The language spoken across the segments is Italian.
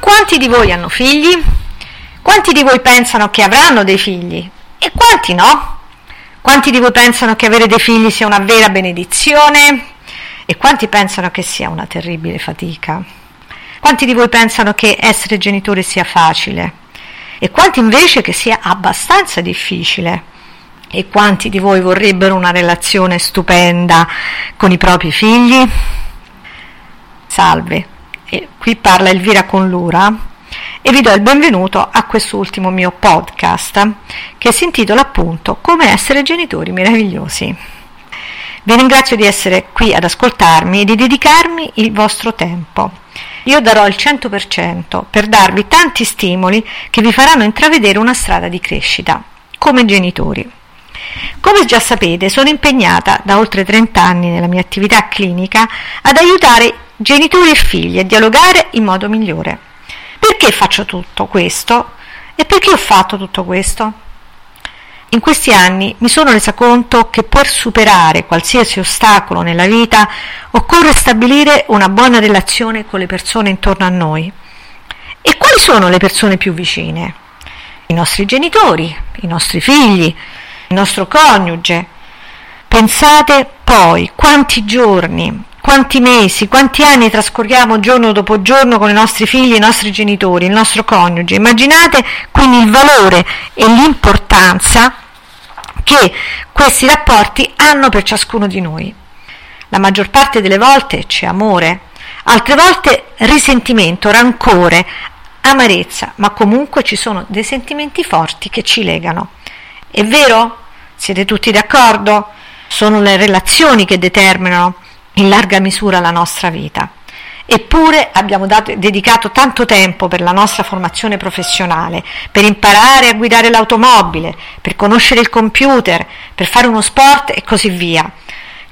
Quanti di voi hanno figli? Quanti di voi pensano che avranno dei figli? E quanti no? Quanti di voi pensano che avere dei figli sia una vera benedizione? E quanti pensano che sia una terribile fatica? Quanti di voi pensano che essere genitori sia facile? E quanti invece che sia abbastanza difficile? E quanti di voi vorrebbero una relazione stupenda con i propri figli? Salve, qui parla Elvira Conlura e vi do il benvenuto a quest'ultimo mio podcast che si intitola appunto Come essere genitori meravigliosi. Vi ringrazio di essere qui ad ascoltarmi e di dedicarmi il vostro tempo. Io darò il 100% per darvi tanti stimoli che vi faranno intravedere una strada di crescita come genitori. Come già sapete, sono impegnata da oltre 30 anni nella mia attività clinica ad aiutare genitori e figli a dialogare in modo migliore. Perché faccio tutto questo? E perché ho fatto tutto questo? In questi anni mi sono resa conto che per superare qualsiasi ostacolo nella vita occorre stabilire una buona relazione con le persone intorno a noi. E quali sono le persone più vicine? I nostri genitori, i nostri figli, il nostro coniuge. Pensate poi quanti giorni, quanti mesi, quanti anni trascorriamo giorno dopo giorno con i nostri figli, i nostri genitori, il nostro coniuge. Immaginate quindi il valore e l'importanza che questi rapporti hanno per ciascuno di noi. La maggior parte delle volte c'è amore, altre volte risentimento, rancore, amarezza, ma comunque ci sono dei sentimenti forti che ci legano. È vero? Siete tutti d'accordo? Sono le relazioni che determinano in larga misura la nostra vita. Eppure abbiamo dato, dedicato tanto tempo per la nostra formazione professionale, per imparare a guidare l'automobile, per conoscere il computer, per fare uno sport e così via.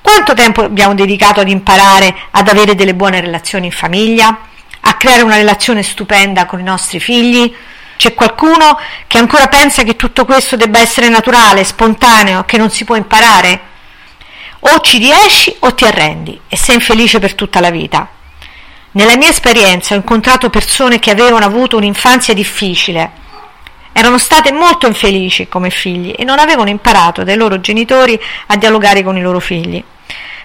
Quanto tempo abbiamo dedicato ad imparare ad avere delle buone relazioni in famiglia, a creare una relazione stupenda con i nostri figli? C'è qualcuno che ancora pensa che tutto questo debba essere naturale, spontaneo, che non si può imparare? O ci riesci o ti arrendi e sei infelice per tutta la vita. Nella mia esperienza ho incontrato persone che avevano avuto un'infanzia difficile, erano state molto infelici come figli e non avevano imparato dai loro genitori a dialogare con i loro figli.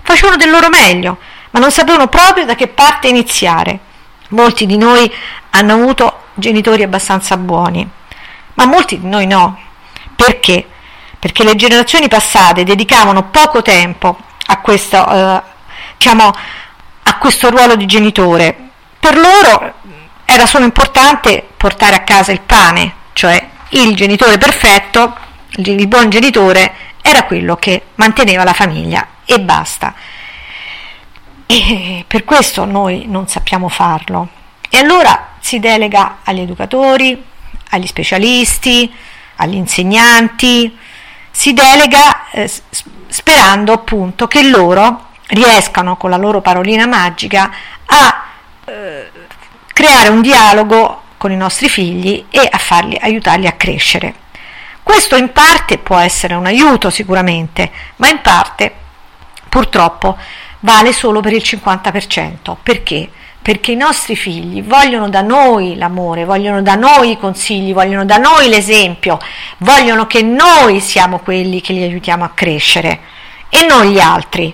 Facevano del loro meglio, ma non sapevano proprio da che parte iniziare. Molti di noi hanno avuto genitori abbastanza buoni, ma molti di noi no. Perché? Perché le generazioni passate dedicavano poco tempo a questo, eh, diciamo, a questo ruolo di genitore. Per loro era solo importante portare a casa il pane, cioè il genitore perfetto, il buon genitore, era quello che manteneva la famiglia e basta. E per questo noi non sappiamo farlo. E allora si delega agli educatori, agli specialisti, agli insegnanti, si delega eh, sperando appunto che loro riescano con la loro parolina magica a eh, creare un dialogo con i nostri figli e a farli aiutarli a crescere. Questo in parte può essere un aiuto sicuramente, ma in parte purtroppo vale solo per il 50%. Perché? Perché i nostri figli vogliono da noi l'amore, vogliono da noi i consigli, vogliono da noi l'esempio, vogliono che noi siamo quelli che li aiutiamo a crescere e non gli altri.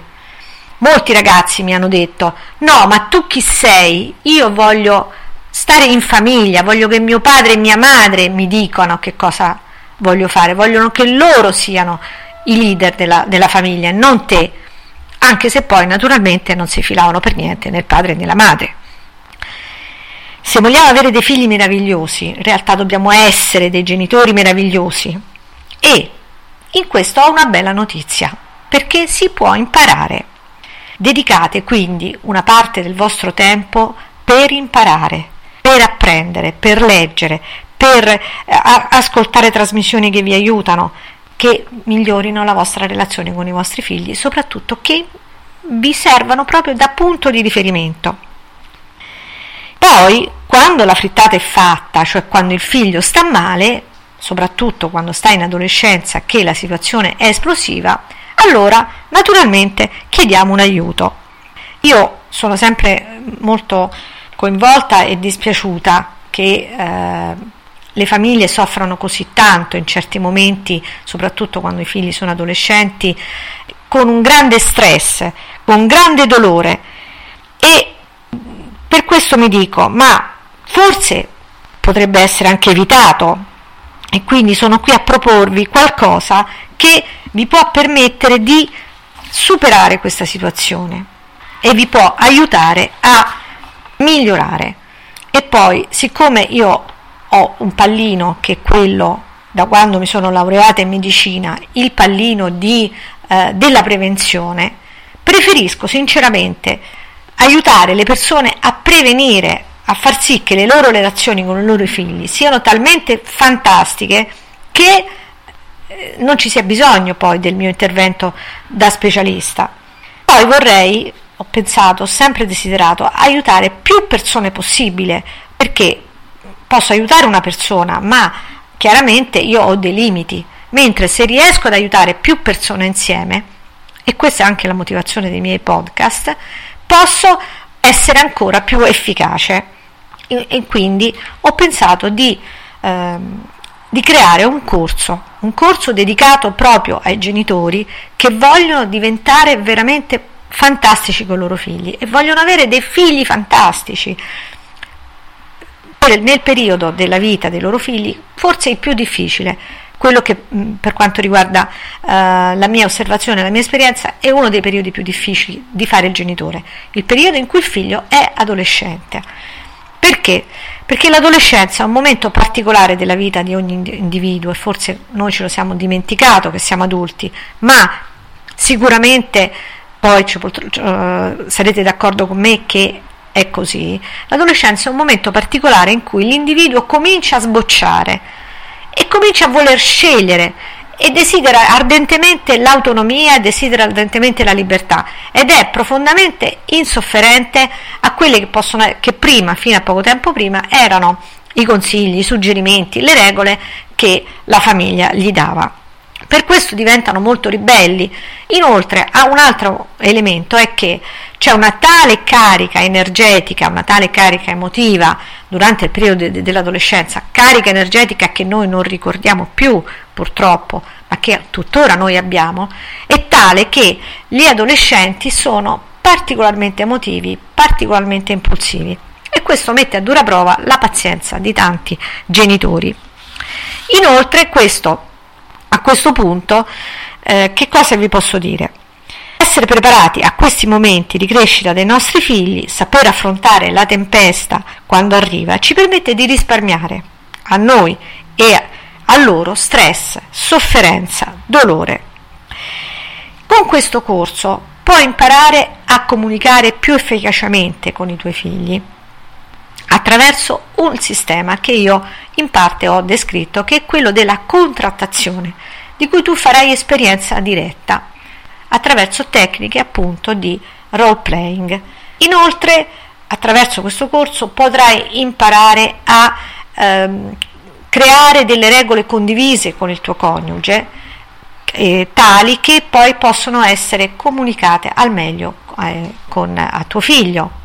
Molti ragazzi mi hanno detto: No, ma tu chi sei? Io voglio stare in famiglia, voglio che mio padre e mia madre mi dicano che cosa voglio fare, vogliono che loro siano i leader della, della famiglia e non te, anche se poi naturalmente non si filavano per niente né il padre né la madre. Se vogliamo avere dei figli meravigliosi, in realtà dobbiamo essere dei genitori meravigliosi e in questo ho una bella notizia, perché si può imparare. Dedicate quindi una parte del vostro tempo per imparare, per apprendere, per leggere, per eh, ascoltare trasmissioni che vi aiutano, che migliorino la vostra relazione con i vostri figli, soprattutto che vi servano proprio da punto di riferimento. Poi, quando la frittata è fatta, cioè quando il figlio sta male, soprattutto quando sta in adolescenza che la situazione è esplosiva, allora naturalmente chiediamo un aiuto. Io sono sempre molto coinvolta e dispiaciuta che eh, le famiglie soffrano così tanto in certi momenti, soprattutto quando i figli sono adolescenti, con un grande stress, con grande dolore e per questo mi dico, ma forse potrebbe essere anche evitato e quindi sono qui a proporvi qualcosa che vi può permettere di superare questa situazione e vi può aiutare a migliorare. E poi, siccome io ho un pallino che è quello da quando mi sono laureata in medicina, il pallino di, eh, della prevenzione, preferisco sinceramente aiutare le persone a prevenire, a far sì che le loro relazioni con i loro figli siano talmente fantastiche che eh, non ci sia bisogno poi del mio intervento da specialista. Poi vorrei, ho pensato, ho sempre desiderato aiutare più persone possibile perché posso aiutare una persona, ma chiaramente io ho dei limiti, mentre se riesco ad aiutare più persone insieme, e questa è anche la motivazione dei miei podcast, posso essere ancora più efficace. E, e quindi ho pensato di, ehm, di creare un corso, un corso dedicato proprio ai genitori che vogliono diventare veramente fantastici con i loro figli e vogliono avere dei figli fantastici nel periodo della vita dei loro figli forse il più difficile, quello che per quanto riguarda uh, la mia osservazione, la mia esperienza, è uno dei periodi più difficili di fare il genitore, il periodo in cui il figlio è adolescente. Perché? Perché l'adolescenza è un momento particolare della vita di ogni individuo e forse noi ce lo siamo dimenticato che siamo adulti, ma sicuramente poi uh, sarete d'accordo con me che è così, l'adolescenza è un momento particolare in cui l'individuo comincia a sbocciare e comincia a voler scegliere e desidera ardentemente l'autonomia desidera ardentemente la libertà ed è profondamente insofferente a quelle che, possono, che prima, fino a poco tempo prima, erano i consigli, i suggerimenti, le regole che la famiglia gli dava. Per questo diventano molto ribelli. Inoltre, un altro elemento è che c'è una tale carica energetica, una tale carica emotiva durante il periodo de- dell'adolescenza, carica energetica che noi non ricordiamo più purtroppo, ma che tuttora noi abbiamo, è tale che gli adolescenti sono particolarmente emotivi, particolarmente impulsivi e questo mette a dura prova la pazienza di tanti genitori. Inoltre questo, questo punto, eh, che cosa vi posso dire? Essere preparati a questi momenti di crescita dei nostri figli, saper affrontare la tempesta quando arriva, ci permette di risparmiare a noi e a loro stress, sofferenza, dolore. Con questo corso puoi imparare a comunicare più efficacemente con i tuoi figli attraverso un sistema che io in parte ho descritto, che è quello della contrattazione, di cui tu farai esperienza diretta attraverso tecniche appunto di role playing. Inoltre, attraverso questo corso potrai imparare a ehm, creare delle regole condivise con il tuo coniuge, eh, tali che poi possono essere comunicate al meglio eh, con, a tuo figlio.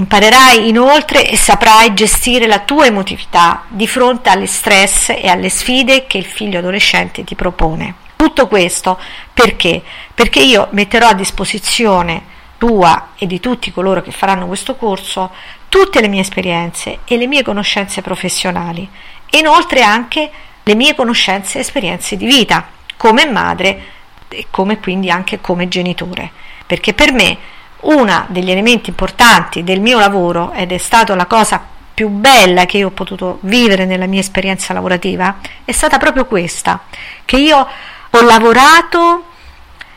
Imparerai inoltre e saprai gestire la tua emotività di fronte alle stress e alle sfide che il figlio adolescente ti propone. Tutto questo perché? Perché io metterò a disposizione tua e di tutti coloro che faranno questo corso tutte le mie esperienze e le mie conoscenze professionali e inoltre anche le mie conoscenze e esperienze di vita come madre e come quindi anche come genitore perché per me uno degli elementi importanti del mio lavoro ed è stata la cosa più bella che io ho potuto vivere nella mia esperienza lavorativa è stata proprio questa che io ho lavorato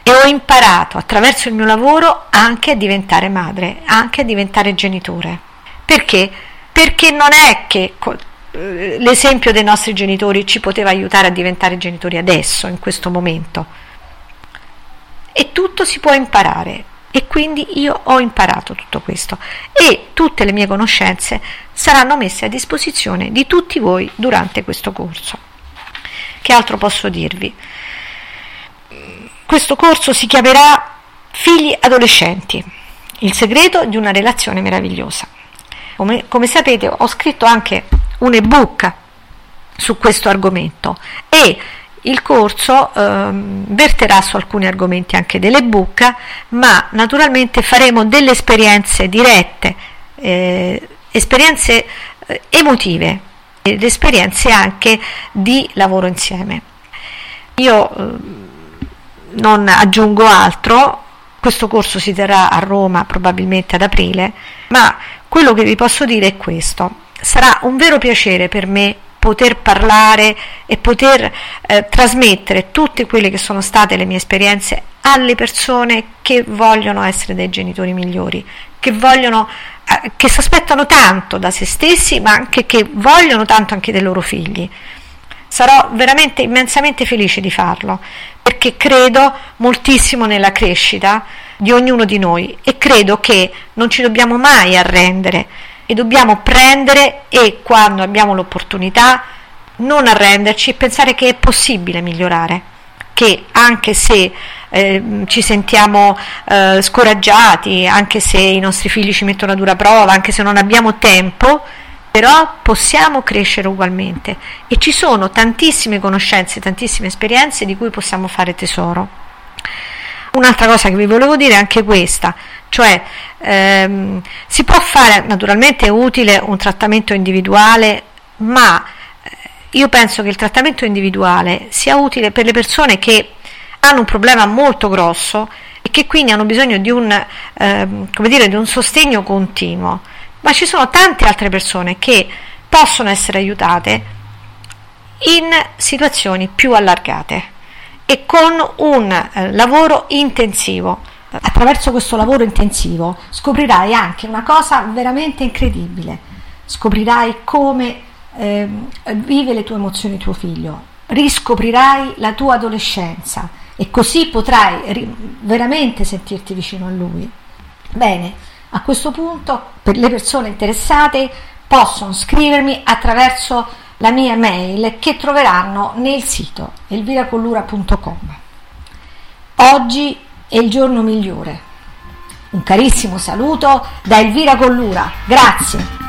e ho imparato attraverso il mio lavoro anche a diventare madre, anche a diventare genitore. Perché? Perché non è che eh, l'esempio dei nostri genitori ci poteva aiutare a diventare genitori adesso, in questo momento. E tutto si può imparare. E quindi io ho imparato tutto questo e tutte le mie conoscenze saranno messe a disposizione di tutti voi durante questo corso. Che altro posso dirvi? Questo corso si chiamerà Figli adolescenti, il segreto di una relazione meravigliosa. Come, come sapete ho scritto anche un ebook su questo argomento e il corso ehm, verterà su alcuni argomenti anche dell'ebook, ma naturalmente faremo delle esperienze dirette, eh, esperienze eh, emotive ed esperienze anche di lavoro insieme. Io eh, non aggiungo altro, questo corso si terrà a Roma probabilmente ad aprile, ma quello che vi posso dire è questo. Sarà un vero piacere per me poter parlare e poter eh, trasmettere tutte quelle che sono state le mie esperienze alle persone che vogliono essere dei genitori migliori, che vogliono eh, che si aspettano tanto da se stessi, ma anche che vogliono tanto anche dei loro figli. Sarò veramente immensamente felice di farlo perché credo moltissimo nella crescita di ognuno di noi e credo che non ci dobbiamo mai arrendere e dobbiamo prendere e quando abbiamo l'opportunità non arrenderci e pensare che è possibile migliorare, che anche se eh, ci sentiamo eh, scoraggiati, anche se i nostri figli ci mettono a dura prova, anche se non abbiamo tempo, però possiamo crescere ugualmente e ci sono tantissime conoscenze, tantissime esperienze di cui possiamo fare tesoro. Un'altra cosa che vi volevo dire è anche questa, cioè ehm, si può fare naturalmente utile un trattamento individuale, ma eh, io penso che il trattamento individuale sia utile per le persone che hanno un problema molto grosso e che quindi hanno bisogno di un, ehm, dire, di un sostegno continuo ma ci sono tante altre persone che possono essere aiutate in situazioni più allargate e con un eh, lavoro intensivo. Attraverso questo lavoro intensivo scoprirai anche una cosa veramente incredibile. Scoprirai come eh, vive le tue emozioni tuo figlio, riscoprirai la tua adolescenza e così potrai ri- veramente sentirti vicino a lui. Bene, a questo punto per le persone interessate possono scrivermi attraverso la mia mail che troveranno nel sito elviracollura.com. Oggi è il giorno migliore. Un carissimo saluto da Elvira Collura. Grazie.